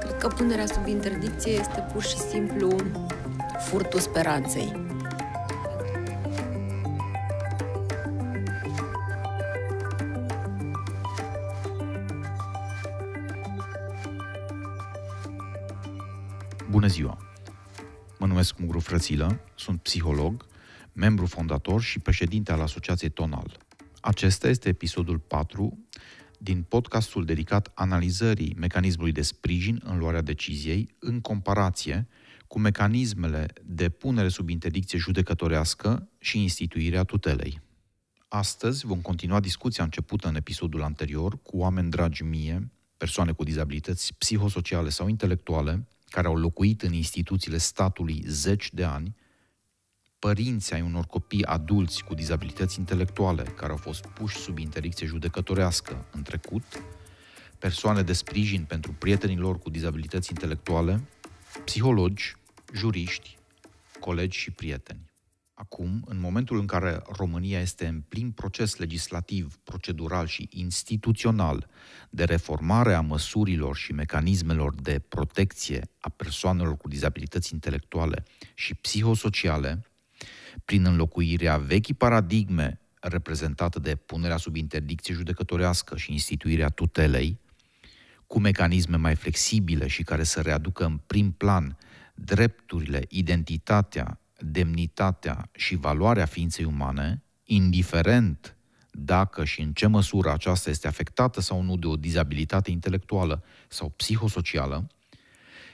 Cred că punerea sub interdicție este pur și simplu furtul speranței. Bună ziua! Mă numesc Mugru Frățilă, sunt psiholog, membru fondator și președinte al Asociației Tonal. Acesta este episodul 4 din podcastul dedicat analizării mecanismului de sprijin în luarea deciziei în comparație cu mecanismele de punere sub interdicție judecătorească și instituirea tutelei. Astăzi vom continua discuția începută în episodul anterior cu oameni dragi mie, persoane cu dizabilități psihosociale sau intelectuale, care au locuit în instituțiile statului zeci de ani, părinți ai unor copii adulți cu dizabilități intelectuale care au fost puși sub interdicție judecătorească în trecut, persoane de sprijin pentru prietenii lor cu dizabilități intelectuale, psihologi, juriști, colegi și prieteni. Acum, în momentul în care România este în plin proces legislativ, procedural și instituțional de reformare a măsurilor și mecanismelor de protecție a persoanelor cu dizabilități intelectuale și psihosociale, prin înlocuirea vechii paradigme reprezentată de punerea sub interdicție judecătorească și instituirea tutelei, cu mecanisme mai flexibile și care să readucă în prim plan drepturile, identitatea, demnitatea și valoarea ființei umane, indiferent dacă și în ce măsură aceasta este afectată sau nu de o dizabilitate intelectuală sau psihosocială,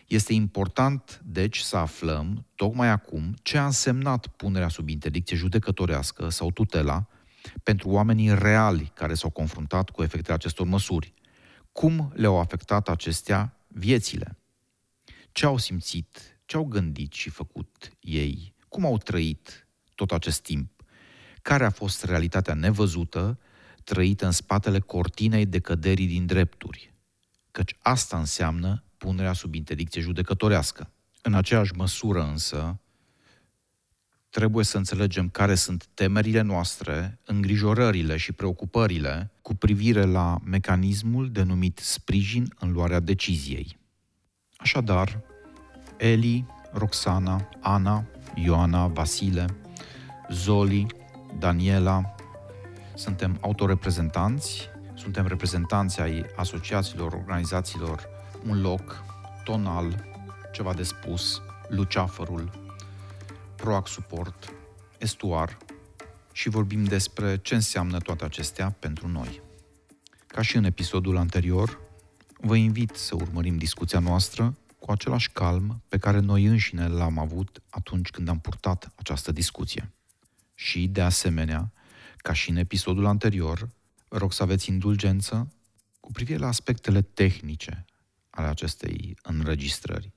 este important, deci, să aflăm, tocmai acum, ce a însemnat punerea sub interdicție judecătorească sau tutela pentru oamenii reali care s-au confruntat cu efectele acestor măsuri. Cum le-au afectat acestea viețile? Ce au simțit, ce au gândit și făcut ei cum au trăit tot acest timp? Care a fost realitatea nevăzută, trăită în spatele cortinei decăderii din drepturi? Căci asta înseamnă punerea sub interdicție judecătorească. În aceeași măsură însă, trebuie să înțelegem care sunt temerile noastre, îngrijorările și preocupările cu privire la mecanismul denumit sprijin în luarea deciziei. Așadar, Eli, Roxana, Ana Ioana, Vasile, Zoli, Daniela. Suntem autoreprezentanți, suntem reprezentanți ai asociațiilor, organizațiilor Un Loc, Tonal, Ceva de Spus, Luceafărul, Proac Suport, Estuar și vorbim despre ce înseamnă toate acestea pentru noi. Ca și în episodul anterior, vă invit să urmărim discuția noastră cu același calm pe care noi înșine l-am avut atunci când am purtat această discuție. Și, de asemenea, ca și în episodul anterior, vă rog să aveți indulgență cu privire la aspectele tehnice ale acestei înregistrări.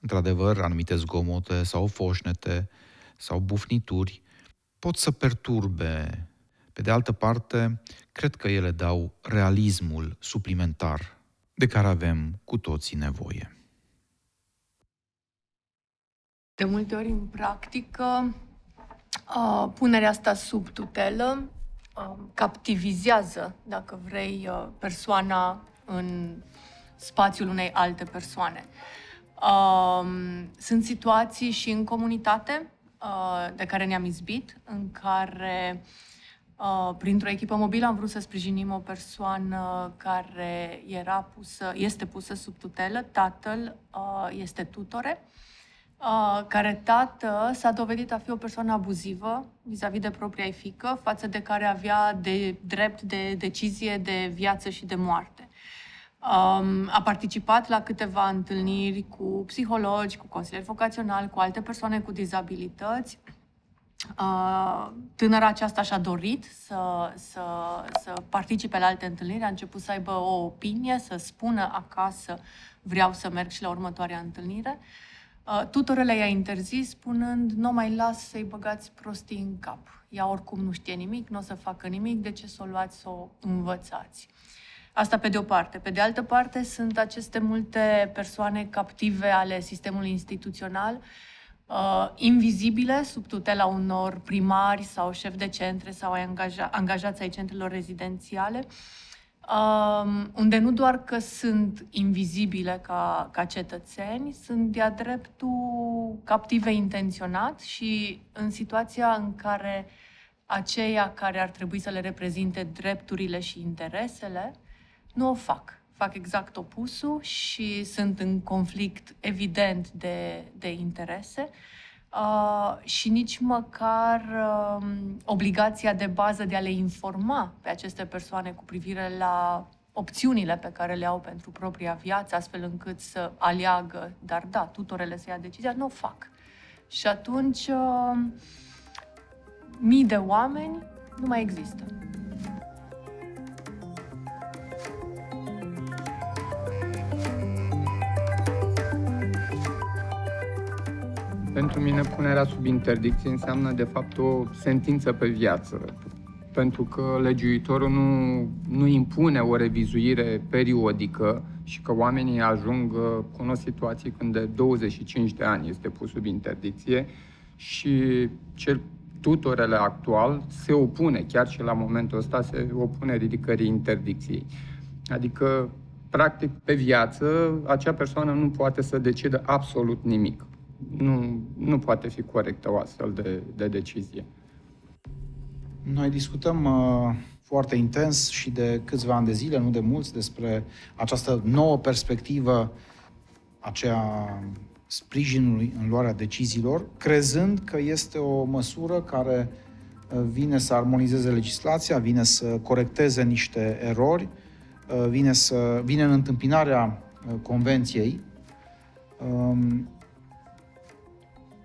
Într-adevăr, anumite zgomote sau foșnete sau bufnituri pot să perturbe. Pe de altă parte, cred că ele dau realismul suplimentar de care avem cu toții nevoie. De multe ori, în practică, punerea asta sub tutelă captivizează, dacă vrei, persoana în spațiul unei alte persoane. Sunt situații și în comunitate de care ne-am izbit, în care printr-o echipă mobilă am vrut să sprijinim o persoană care era pusă, este pusă sub tutelă, tatăl este tutore uh, care tată s-a dovedit a fi o persoană abuzivă vis-a-vis de propria fică, față de care avea de drept de decizie de viață și de moarte. Um, a participat la câteva întâlniri cu psihologi, cu consilieri vocaționali, cu alte persoane cu dizabilități. Uh, tânăra aceasta și-a dorit să, să, să participe la alte întâlniri, a început să aibă o opinie, să spună acasă vreau să merg și la următoarea întâlnire. Uh, Uh, tutorele i-a interzis, spunând, nu mai las să-i băgați prostii în cap. Ea oricum nu știe nimic, nu o să facă nimic, de ce să o luați să o învățați? Asta pe de o parte. Pe de altă parte, sunt aceste multe persoane captive ale sistemului instituțional uh, invizibile sub tutela unor primari sau șefi de centre sau angaja- angajați ai centrelor rezidențiale, uh, unde nu doar că sunt invizibile ca, ca cetățeni, sunt de-a dreptul captive intenționat și în situația în care aceia care ar trebui să le reprezinte drepturile și interesele nu o fac. Fac exact opusul și sunt în conflict evident de, de interese. uh, și nici măcar uh, obligația de bază de a le informa pe aceste persoane cu privire la opțiunile pe care le au pentru propria viață, astfel încât să aleagă, dar da, tutorele să ia decizia, nu o fac. Și atunci uh, mii de oameni nu mai există. Pentru mine, punerea sub interdicție înseamnă, de fapt, o sentință pe viață. Pentru că legiuitorul nu, nu impune o revizuire periodică și că oamenii ajung, uh, cu o situație când de 25 de ani este pus sub interdicție și cel tutorele actual se opune, chiar și la momentul ăsta se opune ridicării interdicției. Adică, practic, pe viață, acea persoană nu poate să decidă absolut nimic nu, nu poate fi corectă o astfel de, de decizie. Noi discutăm uh, foarte intens și de câțiva ani de zile, nu de mulți, despre această nouă perspectivă, aceea sprijinului în luarea deciziilor, crezând că este o măsură care uh, vine să armonizeze legislația, vine să corecteze niște erori, uh, vine, să, vine în întâmpinarea uh, convenției.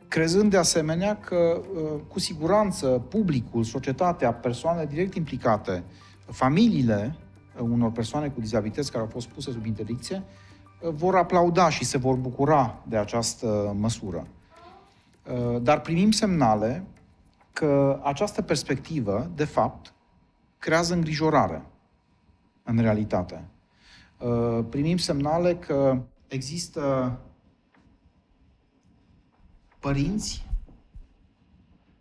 Um, crezând de asemenea că uh, cu siguranță publicul, societatea, persoanele direct implicate, familiile uh, unor persoane cu dizabilități care au fost puse sub interdicție, uh, vor aplauda și se vor bucura de această măsură. Dar primim semnale că această perspectivă, de fapt, creează îngrijorare în realitate. Primim semnale că există părinți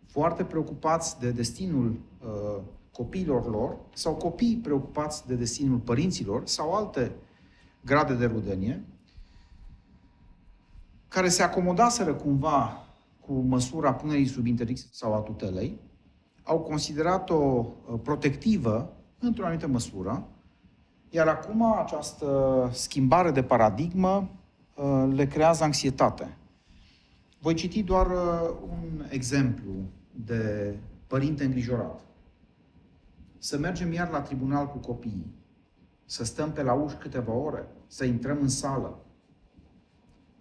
foarte preocupați de destinul uh, copiilor lor sau copii preocupați de destinul părinților sau alte grade de rudenie, care se acomodaseră cumva cu măsura punerii sub interdicție sau a tutelei, au considerat-o uh, protectivă într-o anumită măsură, iar acum această schimbare de paradigmă uh, le creează anxietate. Voi citi doar uh, un exemplu de părinte îngrijorat. Să mergem iar la tribunal cu copiii, să stăm pe la uși câteva ore, să intrăm în sală.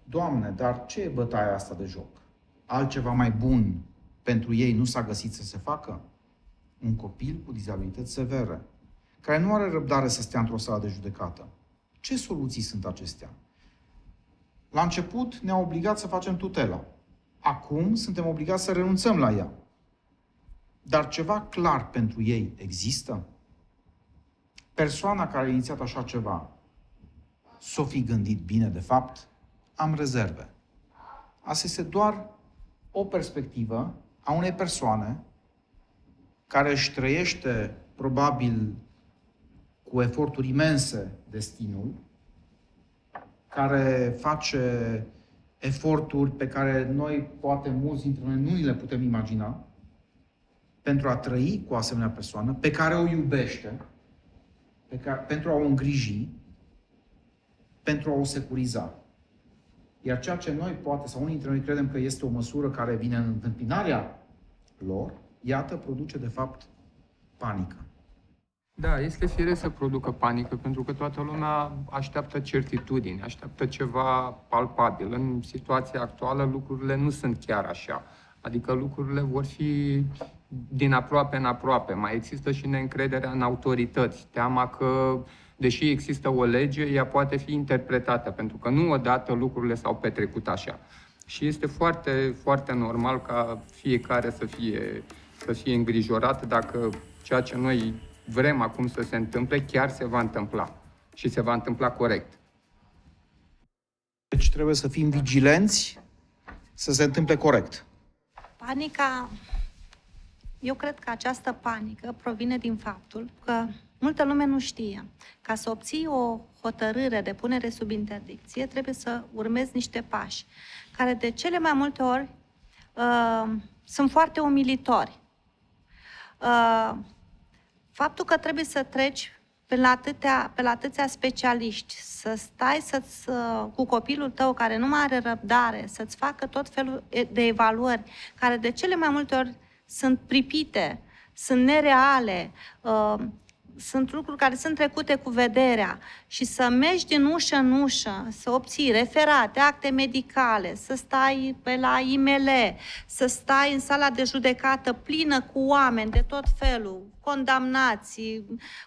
Doamne, dar ce e bătaia asta de joc? Altceva mai bun pentru ei nu s-a găsit să se facă? Un copil cu dizabilități severe, care nu are răbdare să stea într-o sală de judecată. Ce soluții sunt acestea? La început ne-a obligat să facem tutela. Acum suntem obligați să renunțăm la ea. Dar ceva clar pentru ei există? Persoana care a inițiat așa ceva s-o fi gândit bine de fapt? Am rezerve. Asta este doar o perspectivă a unei persoane care își trăiește probabil cu eforturi imense destinul, care face eforturi pe care noi, poate mulți dintre noi, nu le putem imagina, pentru a trăi cu o asemenea persoană, pe care o iubește, pe care, pentru a o îngriji, pentru a o securiza. Iar ceea ce noi, poate, sau unii dintre noi credem că este o măsură care vine în întâmpinarea lor, iată, produce, de fapt, panică. Da, este firesc să producă panică, pentru că toată lumea așteaptă certitudine, așteaptă ceva palpabil. În situația actuală lucrurile nu sunt chiar așa. Adică lucrurile vor fi din aproape în aproape. Mai există și neîncrederea în autorități, teama că, deși există o lege, ea poate fi interpretată, pentru că nu odată lucrurile s-au petrecut așa. Și este foarte, foarte normal ca fiecare să fie, să fie îngrijorat dacă ceea ce noi vrem acum să se întâmple, chiar se va întâmpla. Și se va întâmpla corect. Deci trebuie să fim vigilenți, să să se întâmple corect. Panica, eu cred că această panică provine din faptul că multă lume nu știe. Ca să obții o hotărâre de punere sub interdicție, trebuie să urmezi niște pași, care de cele mai multe ori uh, sunt foarte umilitori. Uh, faptul că trebuie să treci pe la, atâtea, pe la atâția specialiști, să stai să-ți, cu copilul tău care nu mai are răbdare, să-ți facă tot felul de evaluări, care de cele mai multe ori sunt pripite, sunt nereale, uh, sunt lucruri care sunt trecute cu vederea și să mergi din ușă în ușă, să obții referate, acte medicale, să stai pe la IML, să stai în sala de judecată plină cu oameni de tot felul, condamnați,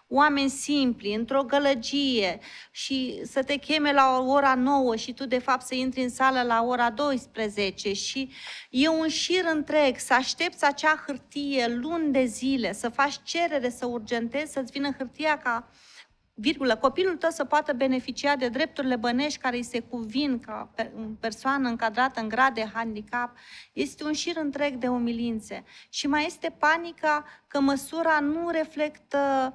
oameni simpli, într-o gălăgie și să te cheme la ora 9 și tu de fapt să intri în sală la ora 12 și e un șir întreg, să aștepți acea hârtie luni de zile, să faci cerere, să urgentezi, să-ți vină hârtia ca virgulă, copilul tău să poată beneficia de drepturile bănești care îi se cuvin ca persoană încadrată în grad de handicap, este un șir întreg de umilințe. Și mai este panica că măsura nu reflectă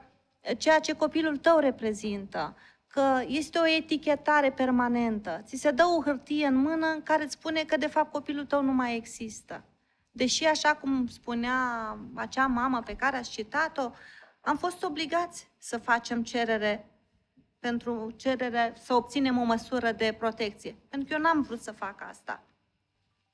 ceea ce copilul tău reprezintă, că este o etichetare permanentă. Ți se dă o hârtie în mână în care îți spune că de fapt copilul tău nu mai există. Deși, așa cum spunea acea mamă pe care ați citat-o, am fost obligați să facem cerere pentru cerere, să obținem o măsură de protecție. Pentru că eu n-am vrut să fac asta.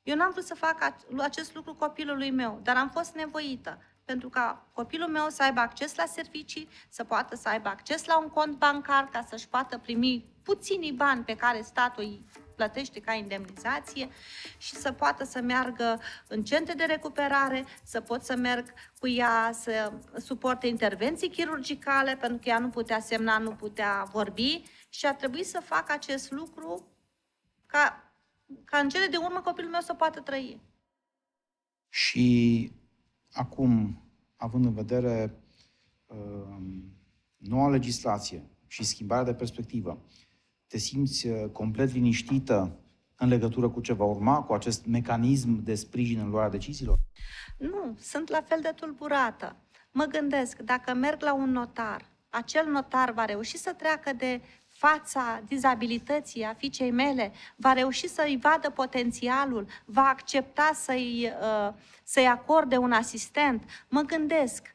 Eu n-am vrut să fac acest lucru copilului meu, dar am fost nevoită pentru ca copilul meu să aibă acces la servicii, să poată să aibă acces la un cont bancar ca să-și poată primi puținii bani pe care statul îi plătește ca indemnizație și să poată să meargă în centre de recuperare, să pot să merg cu ea să suporte intervenții chirurgicale, pentru că ea nu putea semna, nu putea vorbi și a trebuit să fac acest lucru ca, ca în cele de urmă copilul meu să poată trăi. Și acum, având în vedere uh, noua legislație și schimbarea de perspectivă, te simți uh, complet liniștită în legătură cu ce va urma, cu acest mecanism de sprijin în luarea deciziilor? Nu, sunt la fel de tulburată. Mă gândesc, dacă merg la un notar, acel notar va reuși să treacă de fața dizabilității a fiicei mele, va reuși să-i vadă potențialul, va accepta să-i, uh, să-i acorde un asistent. Mă gândesc,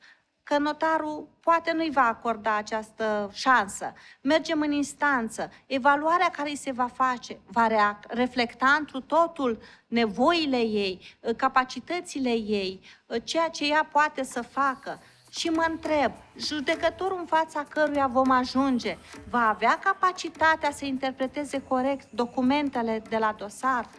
că notarul poate nu-i va acorda această șansă. Mergem în instanță. Evaluarea care îi se va face va reflecta întru totul nevoile ei, capacitățile ei, ceea ce ea poate să facă. Și mă întreb, judecătorul în fața căruia vom ajunge va avea capacitatea să interpreteze corect documentele de la dosar?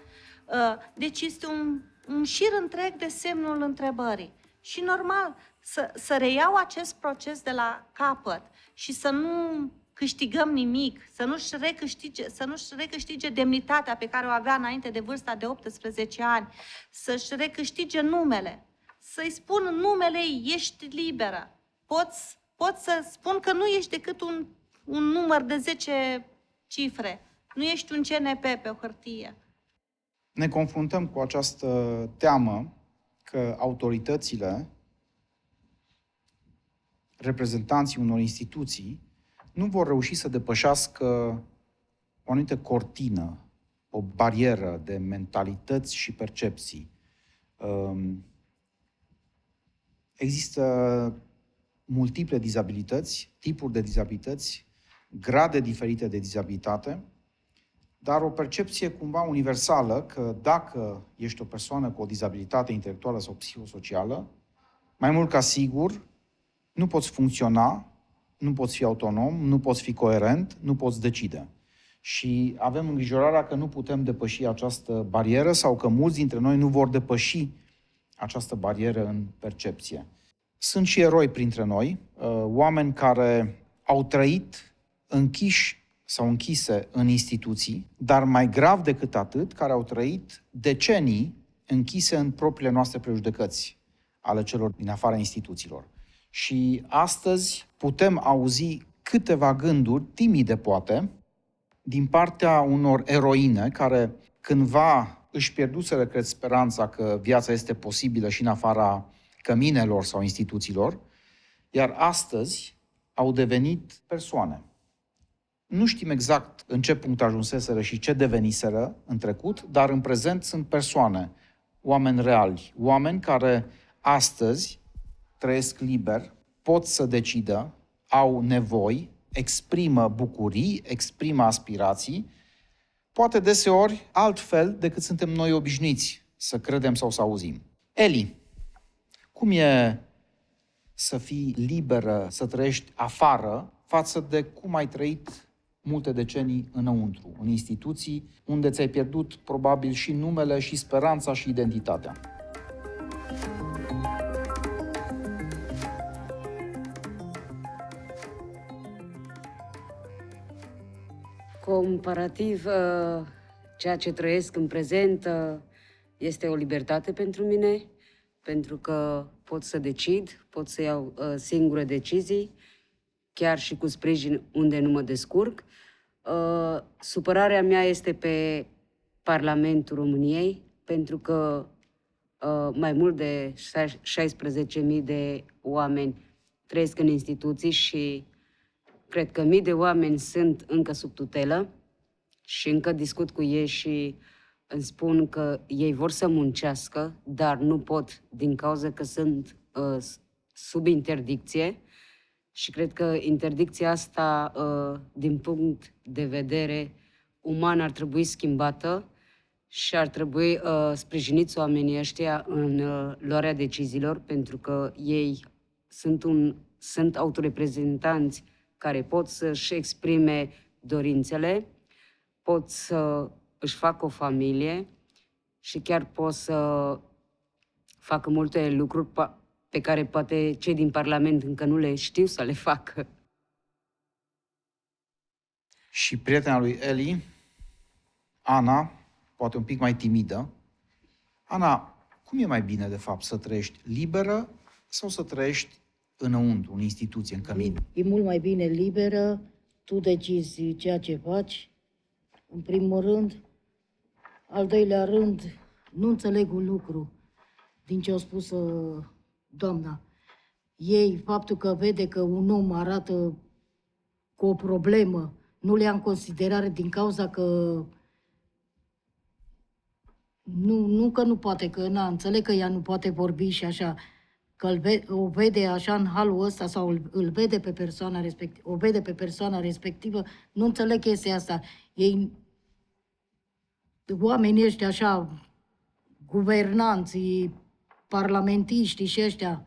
Deci este un, un șir întreg de semnul întrebării. Și normal, să, să reiau acest proces de la capăt și să nu câștigăm nimic, să nu-și recâștige, să nu-și recâștige demnitatea pe care o avea înainte de vârsta de 18 ani, să-și recâștige numele, să-i spun numele ei, ești liberă. Poți, pot să spun că nu ești decât un, un număr de 10 cifre, nu ești un CNP pe o hârtie. Ne confruntăm cu această teamă că autoritățile reprezentanții unor instituții nu vor reuși să depășească o anumită cortină, o barieră de mentalități și percepții. Um, există multiple dizabilități, tipuri de dizabilități, grade diferite de dizabilitate, dar o percepție cumva universală că dacă ești o persoană cu o dizabilitate intelectuală sau psihosocială, mai mult ca sigur, nu poți funcționa, nu poți fi autonom, nu poți fi coerent, nu poți decide. Și avem îngrijorarea că nu putem depăși această barieră sau că mulți dintre noi nu vor depăși această barieră în percepție. Sunt și eroi printre noi, uh, oameni care au trăit închiși sau închise în instituții, dar mai grav decât atât, care au trăit decenii închise în propriile noastre prejudecăți ale celor din afara instituțiilor. Și astăzi putem auzi câteva gânduri, timide poate, din partea unor eroine care cândva își pierduseră, cred, speranța că viața este posibilă și în afara căminelor sau instituțiilor, iar astăzi au devenit persoane. Nu știm exact în ce punct ajunseseră și ce deveniseră în trecut, dar în prezent sunt persoane, oameni reali, oameni care astăzi trăiesc liber, pot să decidă, au nevoi, exprimă bucurii, exprimă aspirații, poate deseori altfel decât suntem noi obișnuiți să credem sau să auzim. Eli, cum e să fii liberă, să trăiești afară, față de cum ai trăit multe decenii înăuntru, în instituții unde ți-ai pierdut probabil și numele, și speranța, și identitatea. Comparativ, uh, ceea ce trăiesc în prezent uh, este o libertate pentru mine, pentru că pot să decid, pot să iau uh, singure decizii, chiar și cu sprijin unde nu mă descurc. Supărarea mea este pe Parlamentul României, pentru că mai mult de 16.000 de oameni trăiesc în instituții și Cred că mii de oameni sunt încă sub tutelă și încă discut cu ei și îmi spun că ei vor să muncească, dar nu pot din cauza că sunt uh, sub interdicție. Și cred că interdicția asta, uh, din punct de vedere uman, ar trebui schimbată și ar trebui uh, sprijiniți oamenii ăștia în uh, luarea deciziilor, pentru că ei sunt, un, sunt autoreprezentanți care pot să-și exprime dorințele, pot să își facă o familie și chiar pot să facă multe lucruri pe care poate cei din Parlament încă nu le știu să le facă. Și prietena lui Eli, Ana, poate un pic mai timidă. Ana, cum e mai bine, de fapt, să trăiești liberă sau să trăiești înăuntru, în instituție, în cămin. E mult mai bine liberă, tu decizi ceea ce faci, în primul rând. Al doilea rând, nu înțeleg un lucru din ce a spus uh, doamna. Ei, faptul că vede că un om arată cu o problemă, nu le ia în considerare din cauza că nu, nu că nu poate, că na, înțeleg că ea nu poate vorbi și așa, că îl ve- o vede așa în halul ăsta sau îl, îl vede pe persoana respectivă, o vede pe persoana respectivă, nu înțeleg chestia asta. Ei, oamenii ăștia așa, guvernanții, parlamentiștii și ăștia,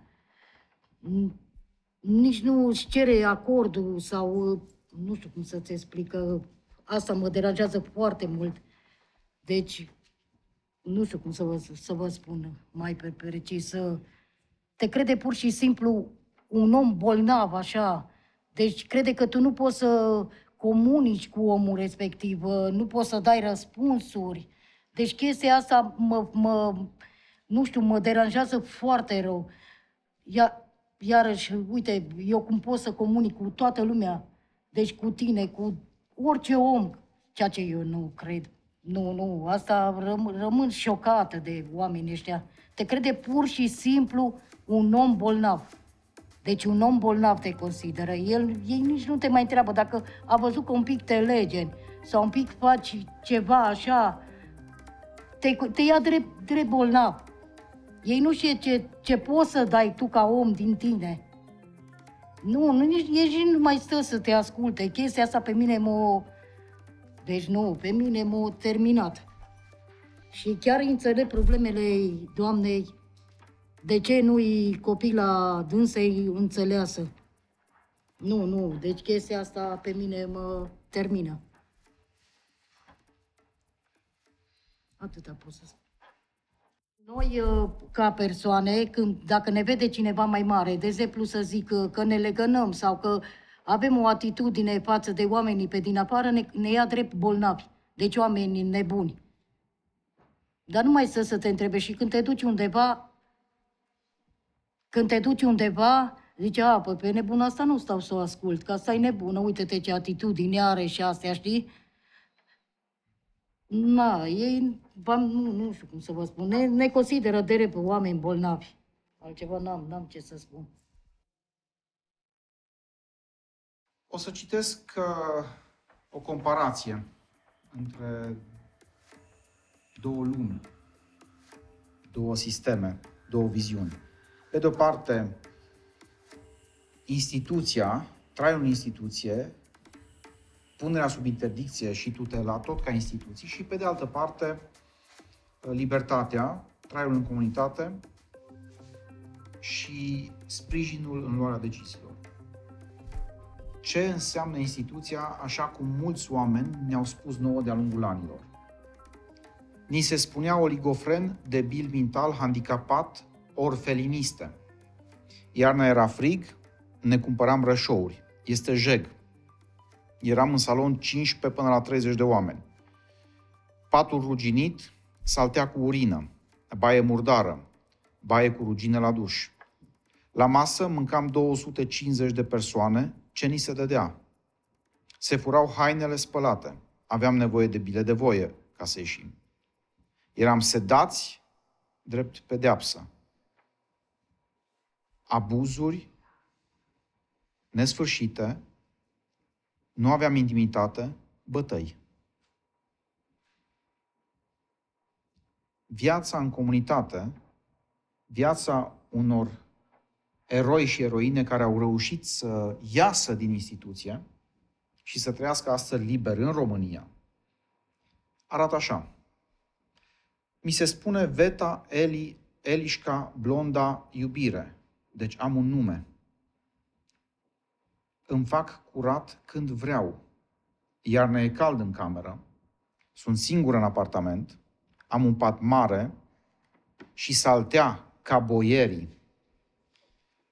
nici nu își cere acordul sau nu știu cum să-ți explică. Asta mă deranjează foarte mult. Deci, nu știu cum să vă, să vă spun mai pe precis, să te crede pur și simplu un om bolnav, așa. Deci crede că tu nu poți să comunici cu omul respectiv, nu poți să dai răspunsuri. Deci chestia asta mă, mă nu știu, mă deranjează foarte rău. Ia, iarăși, uite, eu cum pot să comunic cu toată lumea, deci cu tine, cu orice om, ceea ce eu nu cred. Nu, nu, asta răm, rămân șocată de oamenii ăștia. Te crede pur și simplu un om bolnav. Deci un om bolnav te consideră. El, ei nici nu te mai întreabă dacă a văzut că un pic te legeni sau un pic faci ceva așa, te, te ia drept, drept bolnav. Ei nu știe ce, ce poți să dai tu ca om din tine. Nu, nu nici, nici nu mai stă să te asculte. Chestia asta pe mine m-a... Deci nu, pe mine m-a terminat. Și chiar înțeleg problemele doamnei de ce nu-i copii la dânsei înțeleasă? Nu, nu, deci chestia asta pe mine mă termină. Atâta pot să spun. Noi, uh, ca persoane, când, dacă ne vede cineva mai mare, de exemplu să zic că ne legănăm sau că avem o atitudine față de oamenii pe din afară, ne, ne ia drept bolnavi, deci oameni nebuni. Dar nu mai să, să te întrebe și când te duci undeva, când te duci undeva, zice, a, păi pe nebună asta nu stau să o ascult, că asta e nebună, uite-te ce atitudine are și astea, știi? Na, ei, v-am, nu, nu știu cum să vă spun, ne, ne consideră drept oameni bolnavi. Altceva n-am, n-am ce să spun. O să citesc uh, o comparație între două lumi, două sisteme, două viziuni. Pe de o parte, instituția, traiul în instituție, punerea sub interdicție și tutela, tot ca instituții, și pe de altă parte, libertatea, traiul în comunitate și sprijinul în luarea deciziilor. Ce înseamnă instituția, așa cum mulți oameni ne-au spus nouă de-a lungul anilor? Ni se spunea oligofren, debil mental, handicapat, orfeliniste. Iarna era frig, ne cumpăram rășouri. Este jeg. Eram în salon 15 până la 30 de oameni. Patul ruginit saltea cu urină, baie murdară, baie cu rugine la duș. La masă mâncam 250 de persoane, ce ni se dădea. Se furau hainele spălate. Aveam nevoie de bile de voie ca să ieșim. Eram sedați drept pedeapsă. Abuzuri nesfârșite, nu aveam intimitate, bătăi. Viața în comunitate, viața unor eroi și eroine care au reușit să iasă din instituție și să trăiască astfel liber în România, arată așa. Mi se spune Veta Eli, Elișca Blonda Iubire. Deci am un nume. Îmi fac curat când vreau. Iar ne e cald în cameră. Sunt singură în apartament. Am un pat mare și saltea ca boierii.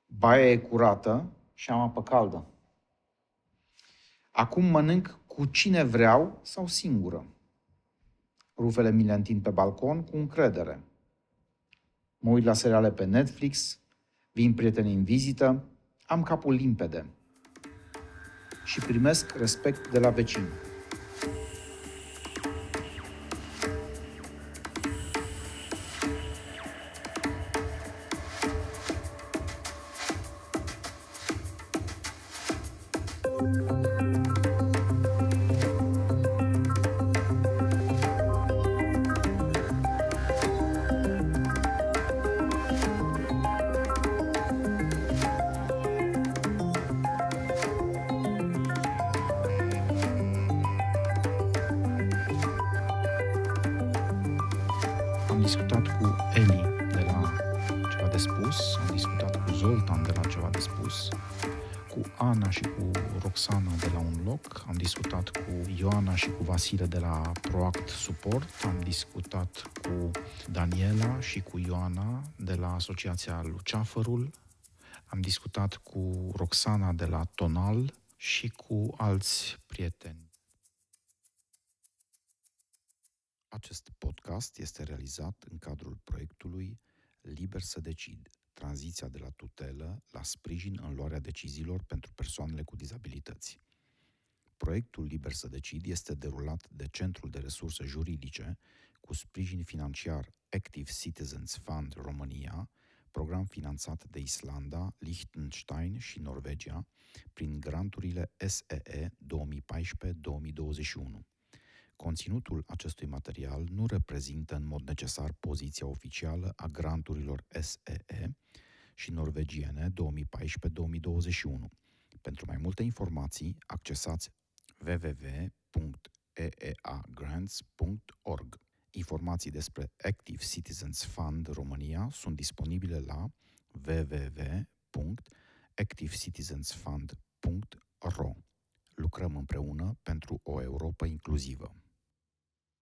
Baia e curată și am apă caldă. Acum mănânc cu cine vreau sau singură. Rufele mi le întind pe balcon cu încredere. Mă uit la seriale pe Netflix, vin prietenii în vizită, am capul limpede și primesc respect de la vecini. Discutat cu Eli de la Ceva de Spus, am discutat cu Zoltan de la Ceva de Spus, cu Ana și cu Roxana de la Un Loc, am discutat cu Ioana și cu Vasile de la Proact Support, am discutat cu Daniela și cu Ioana de la Asociația Luceafărul, am discutat cu Roxana de la Tonal și cu alți prieteni. Acest podcast este realizat în cadrul proiectului Liber să decid, tranziția de la tutelă la sprijin în luarea deciziilor pentru persoanele cu dizabilități. Proiectul Liber să decid este derulat de Centrul de Resurse Juridice cu sprijin financiar Active Citizens Fund România, program finanțat de Islanda, Liechtenstein și Norvegia prin granturile SEE 2014-2021. Conținutul acestui material nu reprezintă în mod necesar poziția oficială a granturilor SEE și norvegiene 2014-2021. Pentru mai multe informații, accesați www.eeagrants.org. Informații despre Active Citizens Fund România sunt disponibile la www.activecitizensfund.ro. Lucrăm împreună pentru o Europa inclusivă.